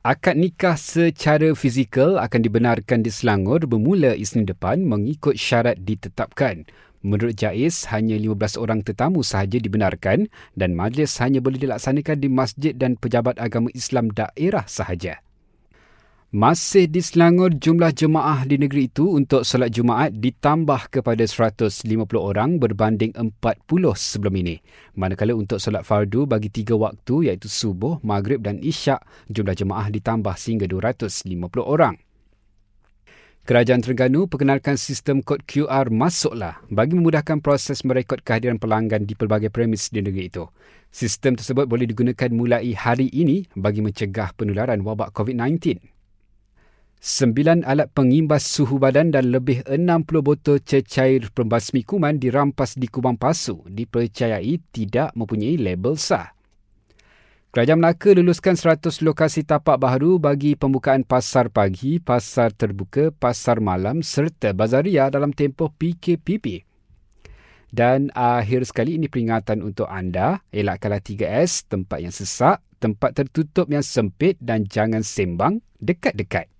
Akad nikah secara fizikal akan dibenarkan di Selangor bermula Isnin depan mengikut syarat ditetapkan. Menurut Jais, hanya 15 orang tetamu sahaja dibenarkan dan majlis hanya boleh dilaksanakan di masjid dan pejabat agama Islam daerah sahaja. Masih di Selangor, jumlah jemaah di negeri itu untuk solat Jumaat ditambah kepada 150 orang berbanding 40 sebelum ini. Manakala untuk solat fardu bagi tiga waktu iaitu subuh, maghrib dan isyak, jumlah jemaah ditambah sehingga 250 orang. Kerajaan Terengganu perkenalkan sistem kod QR masuklah bagi memudahkan proses merekod kehadiran pelanggan di pelbagai premis di negeri itu. Sistem tersebut boleh digunakan mulai hari ini bagi mencegah penularan wabak COVID-19. Sembilan alat pengimbas suhu badan dan lebih 60 botol cecair pembasmi kuman dirampas di Kubang Pasu dipercayai tidak mempunyai label sah. Kerajaan Melaka luluskan 100 lokasi tapak baru bagi pembukaan pasar pagi, pasar terbuka, pasar malam serta bazaria dalam tempoh PKPP. Dan akhir sekali ini peringatan untuk anda, elakkanlah 3S, tempat yang sesak, tempat tertutup yang sempit dan jangan sembang dekat-dekat.